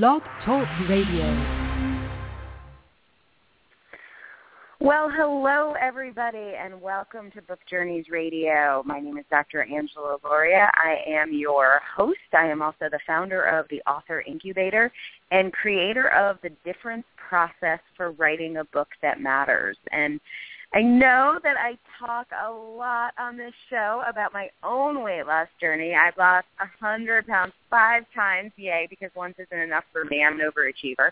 Blog Talk Radio. Well, hello everybody and welcome to Book Journeys Radio. My name is Dr. Angela Lauria. I am your host. I am also the founder of the Author Incubator and creator of the difference process for writing a book that matters. And I know that I talk a lot on this show about my own weight loss journey. I've lost a 100 pounds five times, yay, because once isn't enough for me. I'm an overachiever.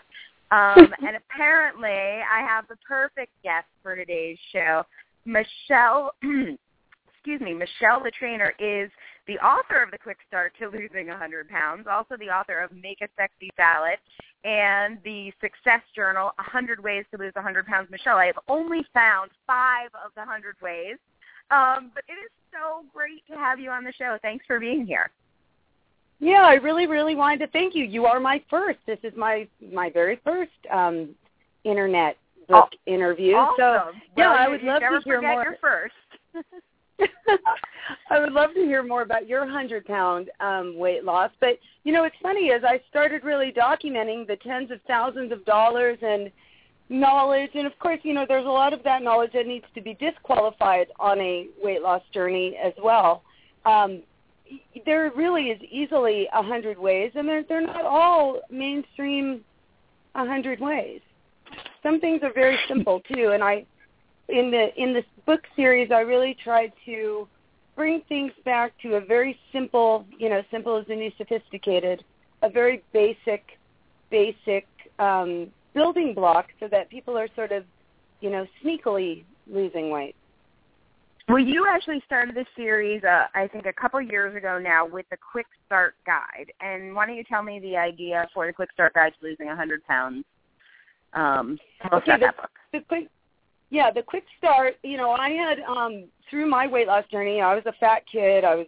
Um, and apparently I have the perfect guest for today's show. Michele, excuse me, Michele the trainer is the author of The Quick Start to Losing 100 Pounds, also the author of Make a Sexy Salad and the Success Journal, 100 Ways to Lose 100 Pounds. Michele, I have only found five of the 100 ways, um, but it is so great to have you on the show. Thanks for being here. Yeah, I really, really wanted to thank you. You are my first. This is my my very first um, internet book oh, interview. Awesome. So well, yeah, I would love to hear more. Your first. I would love to hear more about your hundred pound um, weight loss. But you know, it's funny is I started really documenting the tens of thousands of dollars and knowledge, and of course, you know, there's a lot of that knowledge that needs to be disqualified on a weight loss journey as well. Um, there really is easily a hundred ways, and they're they're not all mainstream a hundred ways. Some things are very simple too, and I in the in this book series, I really tried to bring things back to a very simple, you know, simple as any sophisticated, a very basic, basic um, building block, so that people are sort of, you know, sneakily losing weight. Well, you actually started this series, uh, I think, a couple years ago now with the Quick Start Guide. And why don't you tell me the idea for the Quick Start Guide to losing 100 pounds? Um, okay, the, the quick, yeah, the Quick Start. You know, I had um, through my weight loss journey, I was a fat kid. I was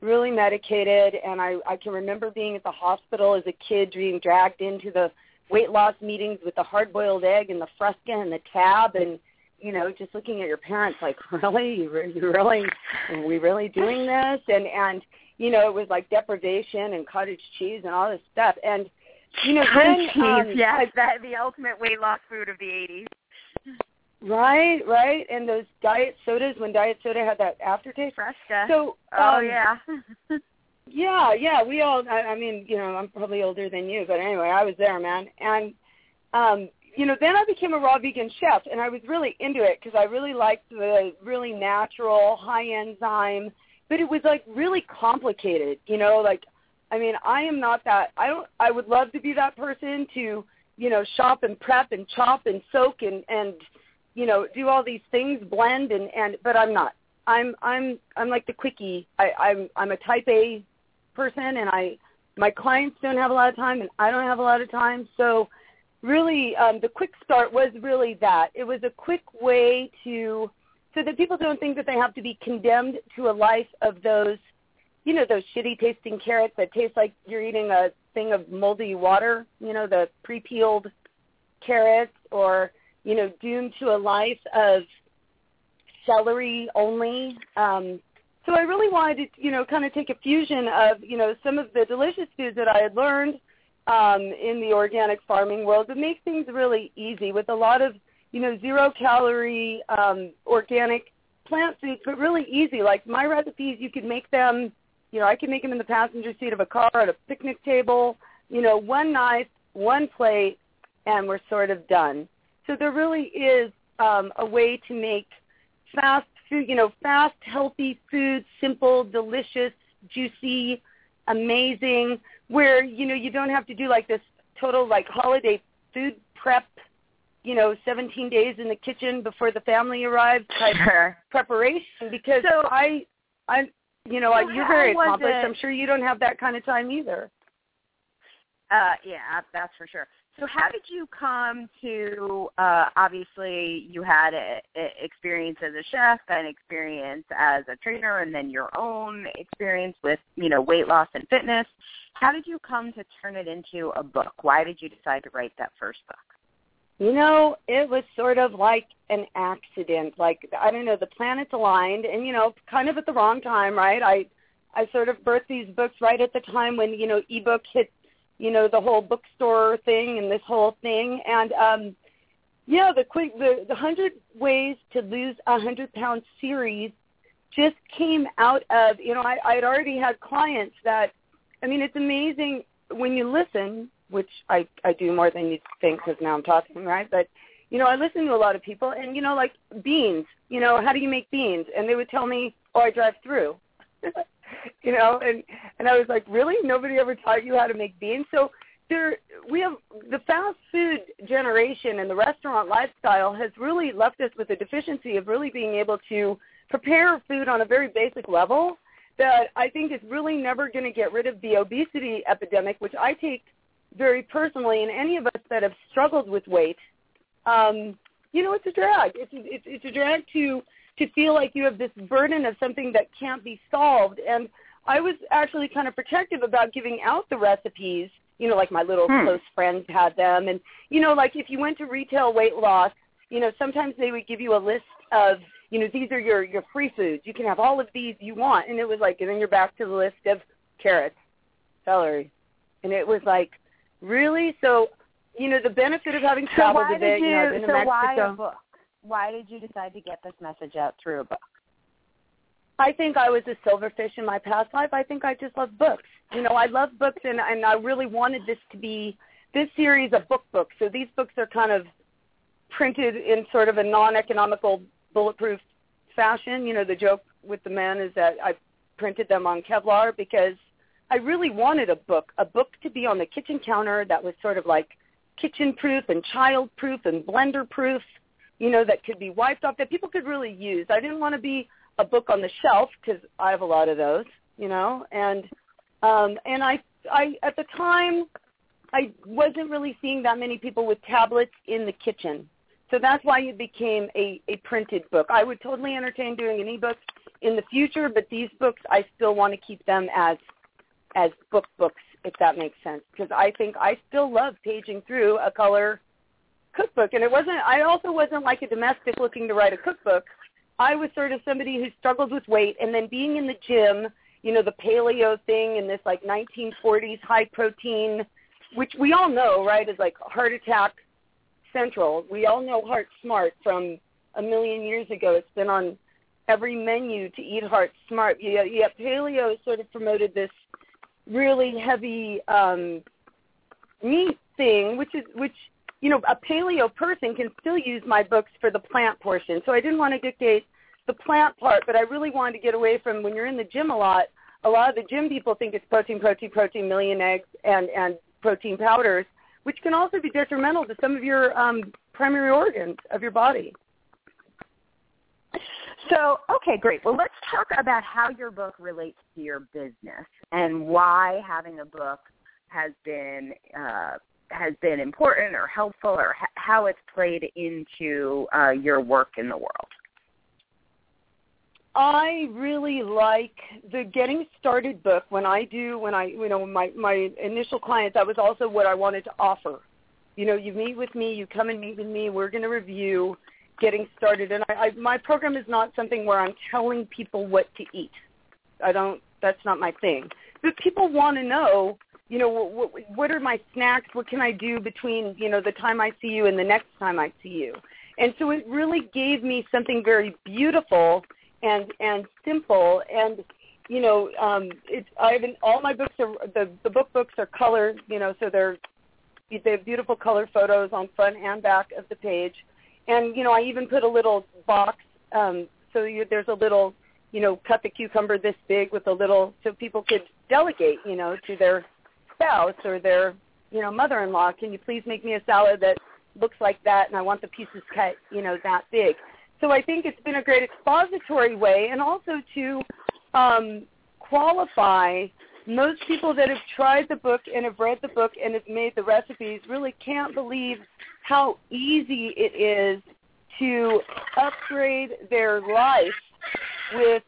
really medicated, and I I can remember being at the hospital as a kid, being dragged into the weight loss meetings with the hard-boiled egg and the Fresca and the tab and you know, just looking at your parents like, really, you, re- you really, are we really doing this? And and you know, it was like deprivation and cottage cheese and all this stuff. And you know, cottage then, um, cheese, yes, that the ultimate weight loss food of the '80s. Right, right, and those diet sodas when diet soda had that aftertaste. Fresca. So, oh um, yeah. yeah, yeah, we all. I, I mean, you know, I'm probably older than you, but anyway, I was there, man. And um, you know, then I became a raw vegan chef, and I was really into it because I really liked the really natural, high enzyme. But it was like really complicated, you know. Like, I mean, I am not that. I don't. I would love to be that person to, you know, shop and prep and chop and soak and and, you know, do all these things, blend and and. But I'm not. I'm I'm I'm like the quickie. I, I'm I'm a type A person, and I my clients don't have a lot of time, and I don't have a lot of time, so really um, the quick start was really that. It was a quick way to so that people don't think that they have to be condemned to a life of those, you know, those shitty tasting carrots that taste like you're eating a thing of moldy water, you know, the pre-peeled carrots or, you know, doomed to a life of celery only. Um, so I really wanted to, you know, kind of take a fusion of, you know, some of the delicious foods that I had learned um, in the organic farming world, but make things really easy with a lot of you know zero calorie um, organic plant foods, but really easy. Like my recipes, you can make them. You know, I can make them in the passenger seat of a car at a picnic table. You know, one knife, one plate, and we're sort of done. So there really is um, a way to make fast food. You know, fast, healthy food, simple, delicious, juicy, amazing where you know you don't have to do like this total like holiday food prep you know 17 days in the kitchen before the family arrives type sure. preparation because so, i i you know so you're very accomplished i'm sure you don't have that kind of time either uh yeah that's for sure so how did you come to uh obviously you had a, a experience as a chef and experience as a trainer and then your own experience with you know weight loss and fitness. How did you come to turn it into a book? Why did you decide to write that first book? You know it was sort of like an accident. Like i don't know the planets aligned and you know kind of at the wrong time right? I i sort of birthed these books right at the time when you know ebook hit you know, the whole bookstore thing and this whole thing. And um, yeah, the quick the the hundred ways to lose a hundred pounds series just came out of you know I I'd already had clients that I mean it's amazing when you listen, which I I do more than you think because now I'm talking right, but you know I listen to a lot of people and you know like beans, you know how do you make beans? And they would tell me, oh I drive through. you know, and and I was like, really? Nobody ever taught you how to make beans? So there, we have the fast food generation and the restaurant lifestyle has really left us with a deficiency of really being able to prepare food on a very basic level that I think is really never going to get rid of the obesity epidemic, which I take very personally. And any of us that have struggled with weight, um, you know, it's a drag. It's it's, it's a drag to to feel like you have this burden of something that can't be solved. And I was actually kind of protective about giving out the recipes. You know, like my little hmm. close friends had them, and you know, like if you went to retail weight loss, you know, sometimes they would give you a list of you know, these are your your free foods. You can have all of these you want, and it was like, and then you're back to the list of carrots, celery, and it was like, really? So, you know, the benefit of having traveled so a bit, you, you know, I've been so to Mexico. why a book? Why did you decide to get this message out through a book? I think I was a silverfish in my past life. I think I just love books. You know, I love books, and and I really wanted this to be this series of book books. So these books are kind of printed in sort of a non-economical bulletproof fashion. You know, the joke with the men is that I printed them on Kevlar because I really wanted a book, a book to be on the kitchen counter that was sort of like kitchen proof and child proof and blender proof, you know, that could be wiped off, that people could really use. I didn't want to be a book on the shelf because I have a lot of those, you know, and um, and I I at the time I wasn't really seeing that many people with tablets in the kitchen. So that's why it became a, a printed book. I would totally entertain doing an ebook in the future, but these books I still want to keep them as as book books, if that makes sense. Because I think I still love paging through a color cookbook. And it wasn't I also wasn't like a domestic looking to write a cookbook. I was sort of somebody who struggled with weight and then being in the gym, you know, the paleo thing and this like 1940s high protein, which we all know, right, is like heart attack central. We all know Heart Smart from a million years ago. It's been on every menu to eat Heart Smart. Yeah, yeah. Paleo sort of promoted this really heavy um, meat thing, which is which you know a paleo person can still use my books for the plant portion. So I didn't want to dictate the plant part, but I really wanted to get away from when you're in the gym a lot. A lot of the gym people think it's protein, protein, protein, million eggs, and and protein powders which can also be detrimental to some of your um, primary organs of your body. So, okay, great. Well, let's talk about how your book relates to your business and why having a book has been uh, has been important or helpful, or how it's played into uh, your work in the world. I really like the getting started book when I do when I you know my my initial clients that was also what I wanted to offer. You know, you meet with me, you come and meet with me, we're going to review getting started and I, I my program is not something where I'm telling people what to eat. I don't that's not my thing. But people want to know, you know, what, what are my snacks? What can I do between, you know, the time I see you and the next time I see you? And so it really gave me something very beautiful and and simple and you know um it's i've all my books are the the book books are color you know so they're they have beautiful color photos on front and back of the page and you know i even put a little box um so you, there's a little you know cut the cucumber this big with a little so people could delegate you know to their spouse or their you know mother-in-law can you please make me a salad that looks like that and i want the pieces cut you know that big? So I think it's been a great expository way and also to um, qualify most people that have tried the book and have read the book and have made the recipes really can't believe how easy it is to upgrade their life with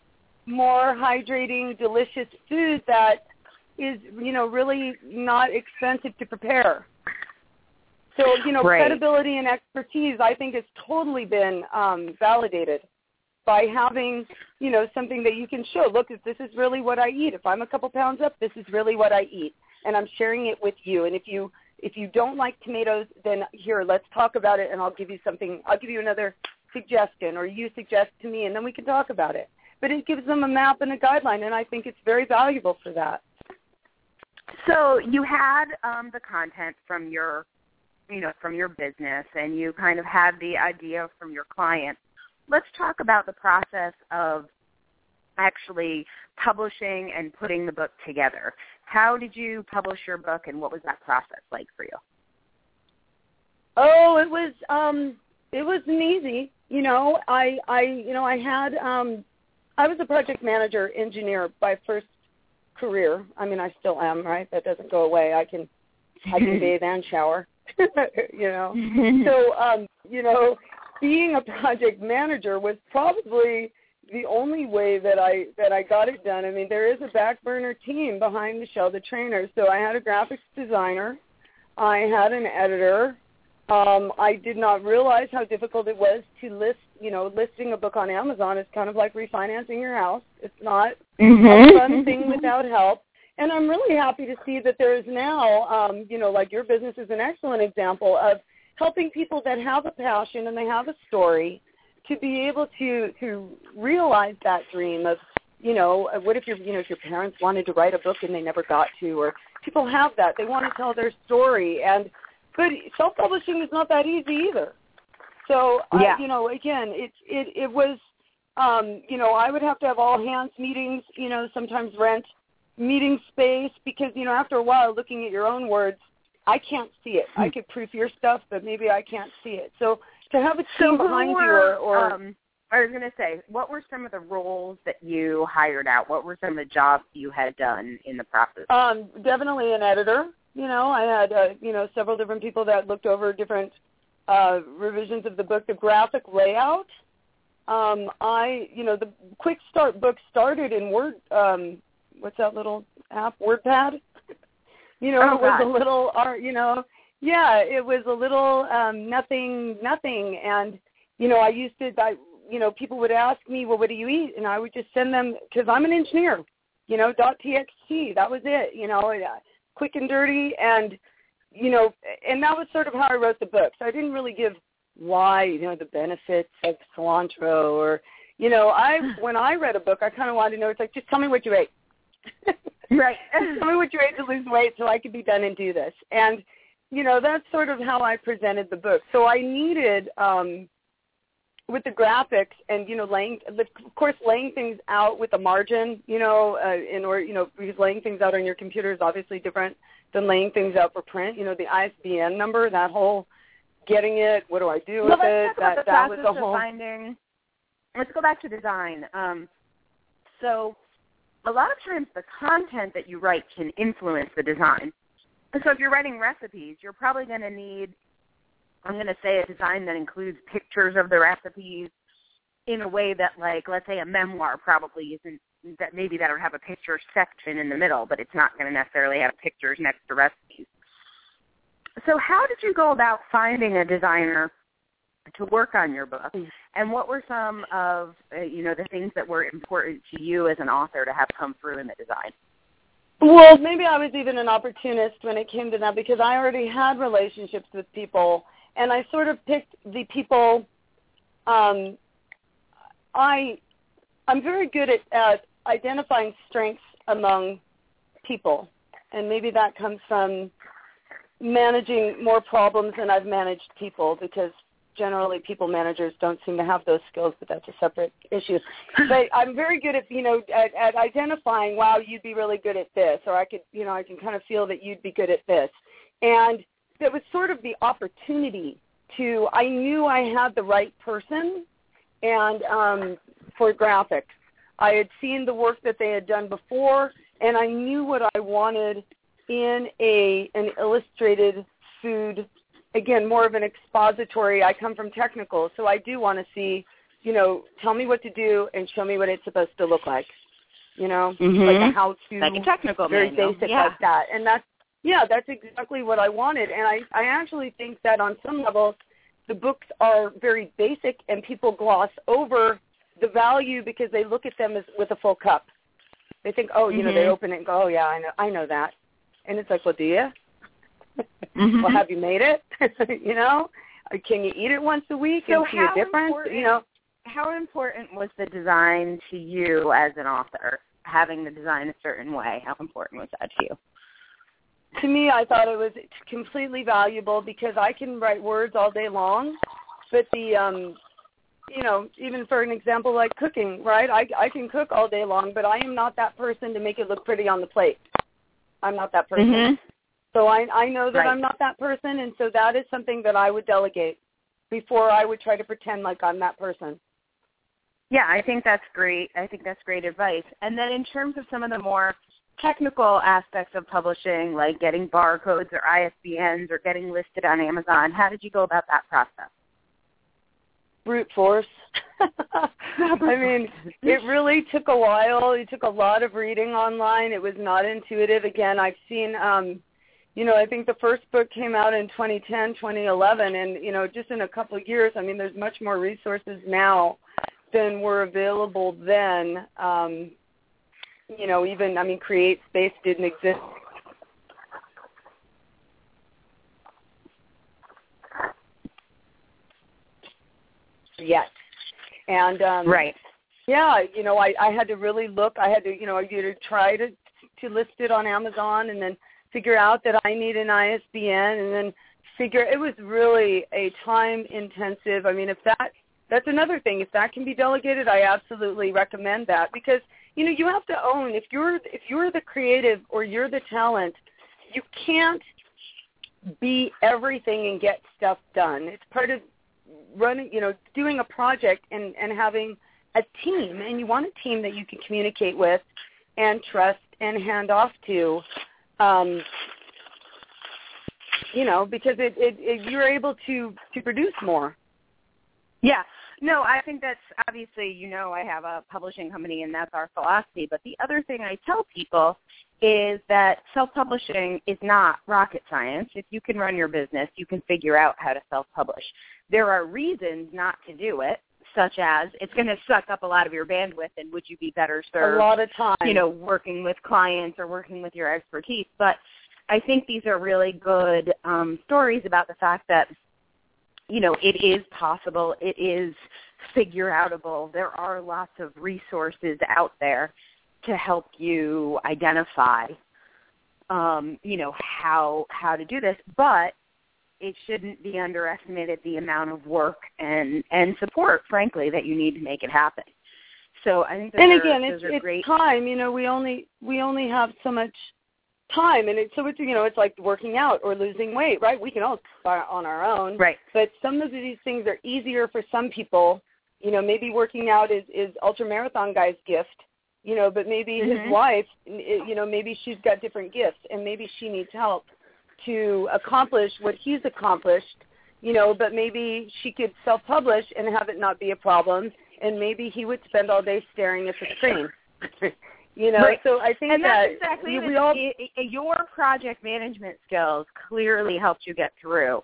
more hydrating, delicious food that is, you know, really not expensive to prepare. So, you know, right. credibility and expertise, I think, has totally been um, validated by having, you know, something that you can show. Look, if this is really what I eat. If I'm a couple pounds up, this is really what I eat. and I'm sharing it with you. And if you if you don't like tomatoes, then here, let's talk about it, and I'll give you something. I'll give you another suggestion, or you suggest to me, and then we can talk about it. But it gives them a map and a guideline, and I think it's very valuable for that. So you had um, the content from your, you know, from your business, and you kind of had the idea from your client. Let's talk about the process of actually publishing and putting the book together. How did you publish your book, and what was that process like for you? Oh, it was um, it wasn't easy. You know, I I you know I had um, I was a project manager engineer by first career. I mean, I still am, right? That doesn't go away. I can I can bathe and shower. you know. so um, you know, being a project manager was probably the only way that I that I got it done. I mean, there is a back burner team behind Michele the trainer. So I had a graphics designer, I had an editor. Um, I did not realize how difficult it was to list. You know, listing a book on Amazon is kind of like refinancing your house. It's not mm-hmm. a fun thing without help. And I'm really happy to see that there is now, um, you know, like your business is an excellent example of helping people that have a passion and they have a story to be able to to realize that dream of you know what if your you know if your parents wanted to write a book and they never got to or people have that they want to tell their story and but self publishing is not that easy either so yeah. I, you know again it it it was um you know i would have to have all hands meetings you know sometimes rent meeting space because you know after a while looking at your own words i can't see it i could proof your stuff but maybe i can't see it so to have a team so behind were, you or, or um, I was going to say, what were some of the roles that you hired out? What were some of the jobs you had done in the process? Um, definitely an editor. You know, I had uh, you know several different people that looked over different uh, revisions of the book, the graphic layout. Um, I, you know, the Quick Start book started in Word. Um, what's that little app? WordPad. you know, oh, it was God. a little art. You know, yeah, it was a little um, nothing, nothing, and you know, I used to. I, you know, people would ask me, well, what do you eat? And I would just send them because I'm an engineer. You know, .txt. That was it. You know, uh, quick and dirty, and you know, and that was sort of how I wrote the book. So I didn't really give why, you know, the benefits of cilantro or, you know, I when I read a book, I kind of wanted to know. It's like, just tell me what you ate. right. tell me what you ate to lose weight, so I could be done and do this. And you know, that's sort of how I presented the book. So I needed. um with the graphics and you know laying of course laying things out with a margin you know uh, in order you know because laying things out on your computer is obviously different than laying things out for print. You know the ISBN number that whole getting it what do I do well, with it that that that was a whole finding let's go back to design. Um so a lot of times the content that you write can influence the design. So if you're writing recipes you're probably going to need I'm going to say a design that includes pictures of the recipes in a way that, like, let's say a memoir probably isn't that maybe that'll have a picture section in the middle, but it's not going to necessarily have pictures next to recipes. So how did you go about finding a designer to work on your book, and what were some of uh, you know the things that were important to you as an author to have come through in the design? Well, maybe I was even an opportunist when it came to that because I already had relationships with people and I sort of picked the people. Um, I I'm very good at, at identifying strengths among people, and maybe that comes from managing more problems than I've managed people because generally people managers don't seem to have those skills, but that's a separate issue. but I'm very good at you know at, at identifying. Wow, you'd be really good at this, or I could you know I can kind of feel that you'd be good at this, and it was sort of the opportunity to I knew I had the right person and um for graphics. I had seen the work that they had done before and I knew what I wanted in a an illustrated food again more of an expository I come from technical so I do want to see you know tell me what to do and show me what it's supposed to look like you know mm-hmm. like a how to like a technical very manual. basic yeah. like that and that's yeah, that's exactly what I wanted. And I, I actually think that on some level, the books are very basic and people gloss over the value because they look at them as with a full cup. They think, oh, you mm-hmm. know, they open it and go, oh, yeah, I know, I know that. And it's like, well, do you? Mm-hmm. well, have you made it? you know, can you eat it once a week So and see a difference? You know, How important was the design to you as an author? Having the design a certain way, how important was that to you? To me, I thought it was completely valuable because I can write words all day long, but the um you know, even for an example like cooking, right? I I can cook all day long, but I am not that person to make it look pretty on the plate. I'm not that person. Mm-hmm. So I I know that Right. I'm not that person and so that is something that I would delegate before I would try to pretend like I'm that person. Yeah, I think that's great. I think that's great advice. And then in terms of some of the more technical aspects of publishing, like getting barcodes or ISBNs or getting listed on Amazon, how did you go about that process? brute force. I mean, it really took a while. It took a lot of reading online. It was not intuitive. Again, I've seen um you know, I think the first book came out in 2010, 2011 and you know, just in a couple of years, I mean, there's much more resources now than were available then. Um you know, even I mean, CreateSpace didn't exist yet. And um Right. yeah, you know, I I had to really look. I had to, you know, you to try to to list it on Amazon and then figure out that I need an ISBN and then figure it was really a time intensive. I mean, if that that's another thing. If that can be delegated, I absolutely recommend that because you know, you have to own if you're if you're the creative or you're the talent, you can't be everything and get stuff done. It's part of running, you know, doing a project and and having a team and you want a team that you can communicate with and trust and hand off to um you know because it, it, it you're able to to produce more Yeah. No, I think that's obviously, you know, I have a publishing company and that's our philosophy. But the other thing I tell people is that self-publishing is not rocket science. If you can run your business, you can figure out how to self-publish. There are reasons not to do it, such as it's going to suck up a lot of your bandwidth and would you be better served a lot of time you know, working with clients or working with your expertise. But I think these are really good um, stories about the fact that, you know, it is possible, it is figure outable. There are lots of resources out there to help you identify, um, you know, how how to do this. But it shouldn't be underestimated the amount of work and and support, frankly, that you need to make it happen. So I think and again it's it's great. time you know we only we only have so much time. And it so it's you know it's like working out or losing weight right? We can all on our own. Right. but some of these things are easier for some people. You know maybe working out is is ultra marathon guy's gift you know but maybe Mhm. his wife you know maybe she's got different gifts and maybe she needs help to accomplish what he's accomplished you know but maybe she could self publish and have it not be a problem. And maybe he would spend all day staring at the screen you know Right. so i think and that that's exactly you- we all your project management skills clearly helped you get through.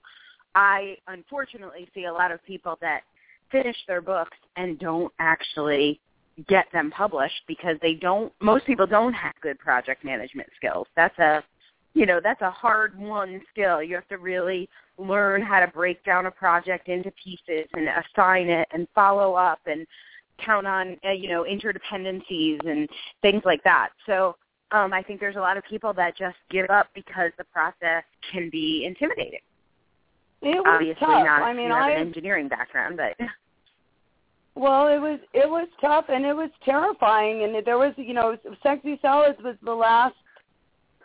I unfortunately see a lot of people that finish their books and don't actually get them published because they don't most people don't have good project management skills. That's a you know, that's a hard won skill. You have to really learn how to break down a project into pieces and assign it and follow up and count on uh, you know interdependencies and things like that. So um, I think there's a lot of people that just give up because the process can be intimidating. it was Obviously, tough not i mean you have an engineering background, but Well, it was it was tough and it was terrifying, and there was you know, Sexy Salads was the last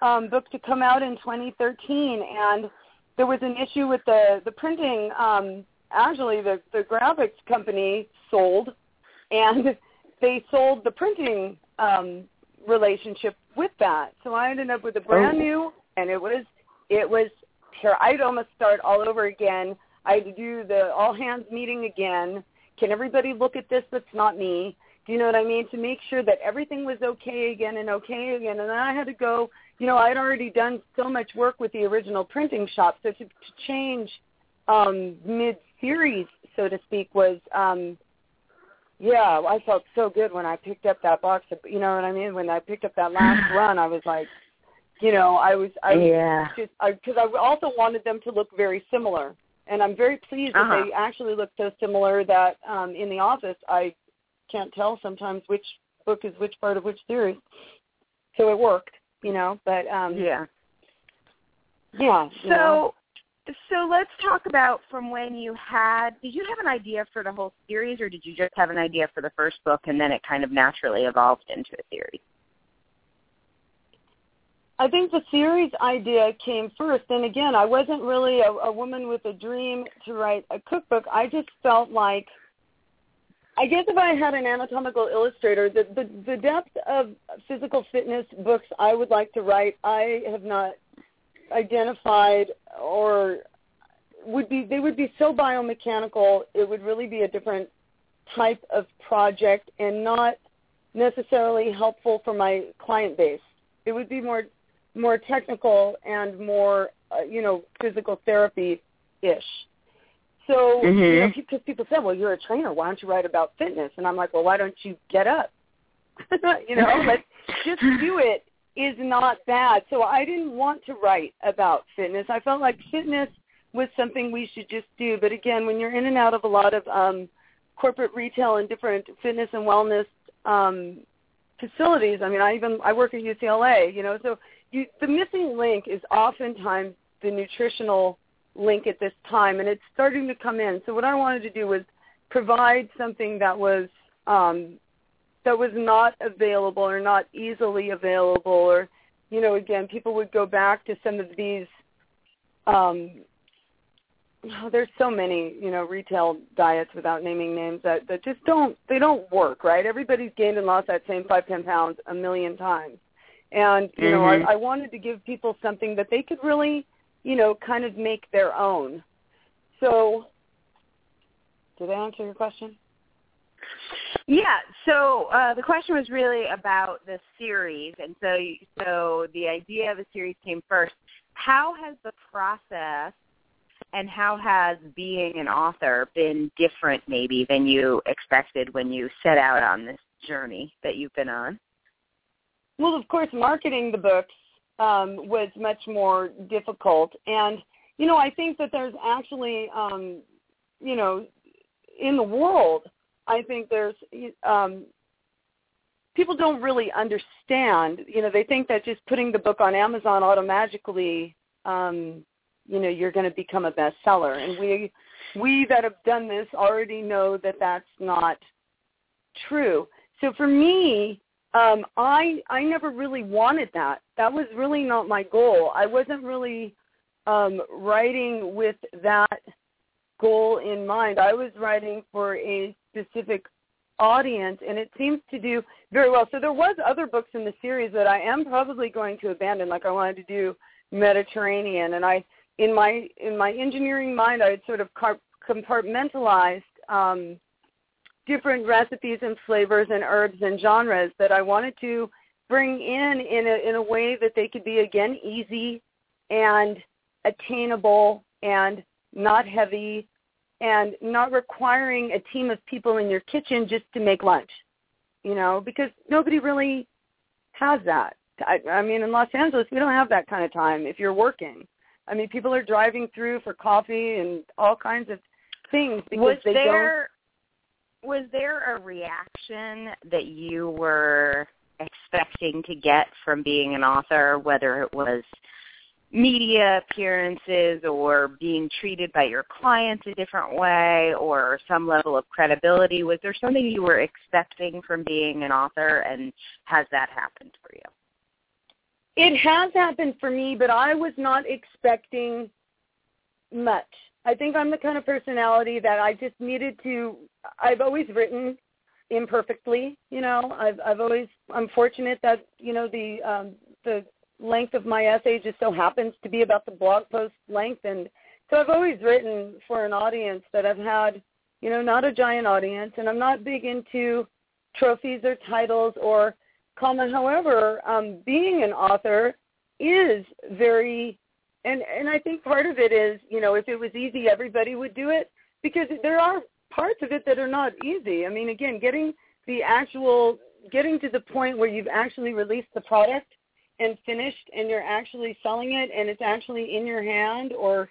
um, book to come out in 2013, and there was an issue with the the printing. Um, actually, the the graphics company sold, and they sold the printing um, relationship with that. So I ended up with a brand Oh. new, and it was it was ter- I'd almost start all over again. I had to do the all hands meeting again. Can everybody look at this that's not me? Do you know what I mean? To make sure that everything was okay again and okay again. And then I had to go, you know, I'd already done so much work with the original printing shop. So to, to change um, mid-series, so to speak, was, um, yeah, I felt so good when I picked up that box. Of, you know what I mean? When I picked up that last run, I was like, You know, I was I was yeah. just because I, I also wanted them to look very similar, and I'm very pleased Uh-huh. that they actually look so similar that um, in the office I can't tell sometimes which book is which part of which series. So it worked, you know. But um, Yeah. yeah. you know. So, let's talk about from when you had. Did you have an idea for the whole series, or did you just have an idea for the first book, and then it kind of naturally evolved into a series? I think the series idea came first, and again, I wasn't really a, a woman with a dream to write a cookbook. I just felt like, I guess if I had an anatomical illustrator, the the, the depth of physical fitness books I would like to write, I have not identified or would be they would be so biomechanical. It would really be a different type of project and not necessarily helpful for my client base. It would be more more technical and more uh, you know physical therapy ish. So you know, because people said, "Well, you're a trainer. Why don't you write about fitness?" And I'm like, "Well, why don't you get up? you know, let's just do it." Is not bad. So I didn't want to write about fitness. I felt like fitness was something we should just do. But again, when you're in and out of a lot of um, corporate retail and different fitness and wellness um, facilities, I mean, I even I work at UCLA. You know, so you, the missing link is oftentimes the nutritional link at this time, and it's starting to come in. So what I wanted to do was provide something that was um, that was not available or not easily available, or you know, again, people would go back to some of these. Um, oh, there's so many, you know, retail diets without naming names that that just don't they don't work, right? Everybody's gained and lost that same five ten pounds a million times. And you know, Mhm. I, I wanted to give people something that they could really, you know, kind of make their own. So, did I answer your question? Yeah. So uh, the question was really about the series, and so so the idea of the series came first. How has the process and how has being an author been different, maybe, than you expected when you set out on this journey that you've been on? Well, of course, marketing the books um, was much more difficult, and you know, I think that there's actually, um, you know, in the world, I think there's um, people don't really understand. You know, they think that just putting the book on Amazon automatically, um, you know, you're going to become a bestseller, and we we that have done this already know that that's not true. So for me, um, I I never really wanted that. That was really not my goal. I wasn't really um, writing with that goal in mind. I was writing for a specific audience, and it seems to do very well. So there was other books in the series that I am probably going to abandon. Like I wanted to do Mediterranean, and I in my in my engineering mind, I had sort of compartmentalized. Um, different recipes and flavors and herbs and genres that I wanted to bring in in a in a way that they could be again easy and attainable and not heavy and not requiring a team of people in your kitchen just to make lunch. You know, because nobody really has that. I, I mean, in Los Angeles, we don't have that kind of time if you're working. I mean, people are driving through for coffee and all kinds of things because was they don't there was there a reaction that you were expecting to get from being an author, whether it was media appearances or being treated by your clients a different way or some level of credibility? Was there something you were expecting from being an author and has that happened for you? It has happened for me, but I was not expecting much. I think I'm the kind of personality that I just needed to I've always written imperfectly, you know. I've I've always I'm fortunate that, you know, the um the length of my essay just so happens to be about the blog post length and so I've always written for an audience that I've had, you know, not a giant audience and I'm not big into trophies or titles or comment. However, um, being an author is very and and I think part of it is, you know, if it was easy everybody would do it because there are parts of it that are not easy. I mean, again, getting the actual getting to the point where you've actually released the product and finished and you're actually selling it and it's actually in your hand or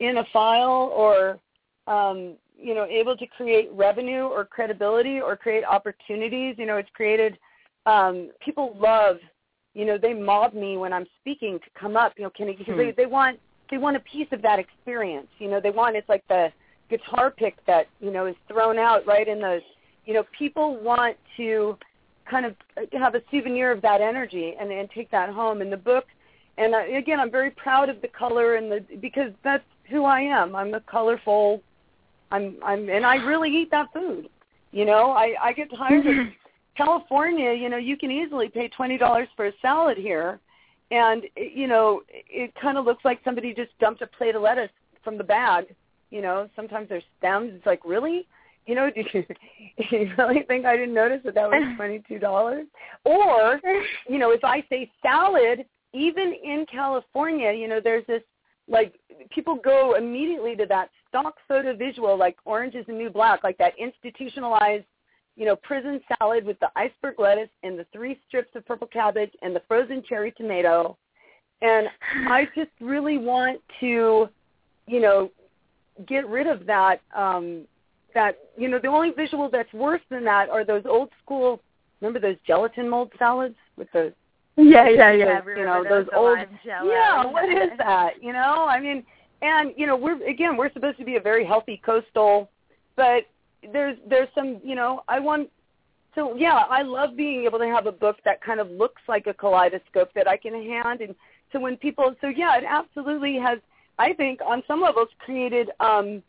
in a file or um, you know able to create revenue or credibility or create opportunities you know it's created um, people love you know they mob me when i'm speaking to come up you know can because hmm. they, they want they want a piece of that experience you know they want it's like the guitar pick that you know is thrown out right in those you know people want to kind of have a souvenir of that energy and and take that home. In the book and uh, again i'm very proud of the color and the because that's who i am. I'm a colorful i'm i'm and i really eat that food. You know i i get tired of california you know you can easily pay twenty dollars for a salad here. And you know it kind of looks like somebody just dumped a plate of lettuce from the bag. You know sometimes there's stems. It's like really you know do you, do you really think i didn't notice that that was twenty two dollars or you know if i say salad even in california you know there's this like people go immediately to that stock photo visual like orange is the new black like that institutionalized you know, prison salad with the iceberg lettuce and the three strips of purple cabbage and the frozen cherry tomato. And I just really want to, you know, get rid of that um that you know, the only visual that's worse than that are those old school remember those gelatin mold salads with the yeah, yeah, yeah. Those, you know, those old Yeah, what is that? You know, I mean and you know, we're again, we're supposed to be a very healthy coastal but there's there's some you know I want so yeah I love being able to have a book that kind of looks like a kaleidoscope that I can hand and so when people so yeah it absolutely has I think on some levels created um,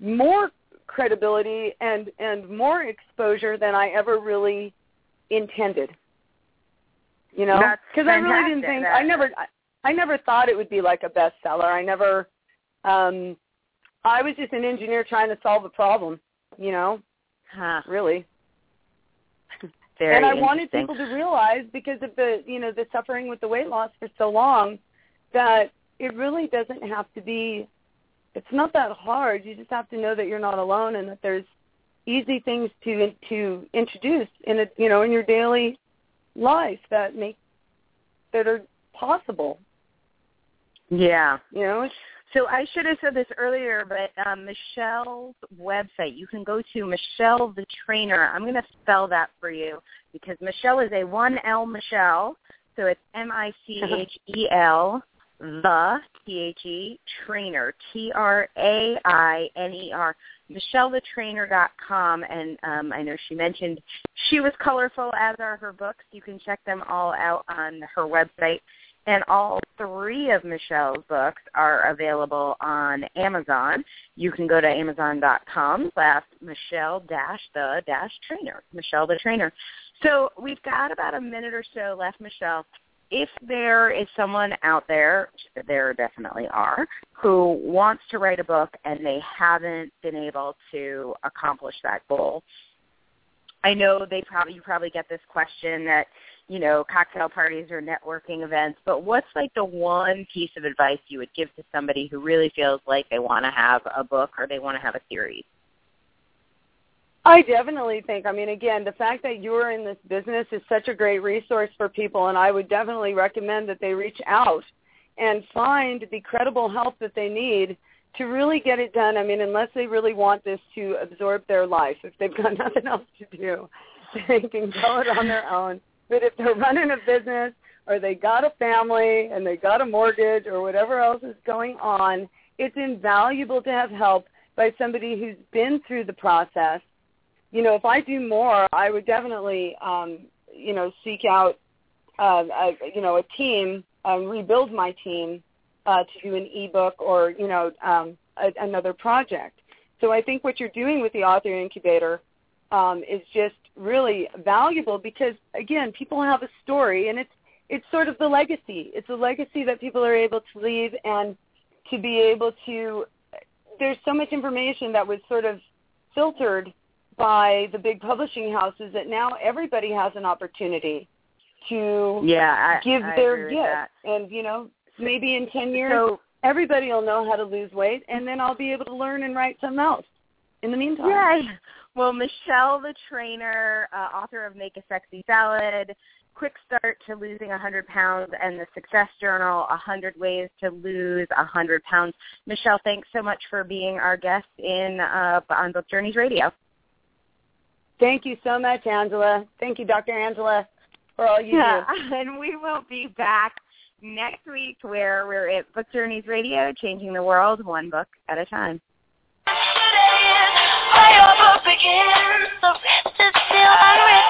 more credibility and and more exposure than I ever really intended. You know, because I really didn't think I never I, I never thought it would be like a bestseller. I never um I was just an engineer trying to solve a problem you know, huh. really. Very and I wanted people to realize because of the, you know, the suffering with the weight loss for so long that it really doesn't have to be it's not that hard. You just have to know that you're not alone and that there's easy things to to introduce in a, you know, in your daily life that make that are possible. Yeah. You know, so I should have said this earlier, but um, Michele's website, you can go to Michele the Trainer. I'm going to spell that for you because Michele is a 1L Michele. So it's M-I-C-H-E-L, the, T-H-E, trainer, T-R-A-I-N-E-R, michelethetrainer.com. And um, I know she mentioned she was colorful, as are her books. You can check them all out on her website. And all three of Michele's books are available on Amazon. You can go to amazon.com slash Michele dash the dash trainer, Michele the trainer. So we've got about a minute or so left, Michele. If there is someone out there, there definitely are, who wants to write a book and they haven't been able to accomplish that goal, I know they probably you probably get this question that you know, cocktail parties or networking events, but what's like the one piece of advice you would give to somebody who really feels like they want to have a book or they want to have a series? I definitely think, I mean, again, the fact that you're in this business is such a great resource for people, and I would definitely recommend that they reach out and find the credible help that they need to really get it done. I mean, unless they really want this to absorb their life, if they've got nothing else to do, they can go it on their own but if they're running a business or they got a family and they got a mortgage or whatever else is going on, it's invaluable to have help by somebody who's been through the process. You know, if I do more, I would definitely, um, you know, seek out, uh, a, you know, a team, um, rebuild my team uh, to do an ebook or, you know, um, a, another project. So I think what you're doing with the author incubator um, is just really valuable because again, people have a story and it's it's sort of the legacy. It's a legacy that people are able to leave and to be able to there's so much information that was sort of filtered by the big publishing houses that now everybody has an opportunity to yeah, I, give I their gift. And you know, maybe in 10 years so, everybody will know how to lose weight and then I'll be able to learn and write something else in the meantime. Yeah. Well, Michele, the trainer, uh, author of Make a Sexy Salad, Quick Start to Losing 100 Pounds and the Success Journal, 100 Ways to Lose 100 Pounds. Michele, thanks so much for being our guest in uh, on Book Journeys Radio. Thank you so much, Angela. Thank you, Dr. Angela, for all you yeah, do. And we will be back next week where we're at Book Journeys Radio, changing the world one book at a time. Where your book begins, the rest is still unwritten.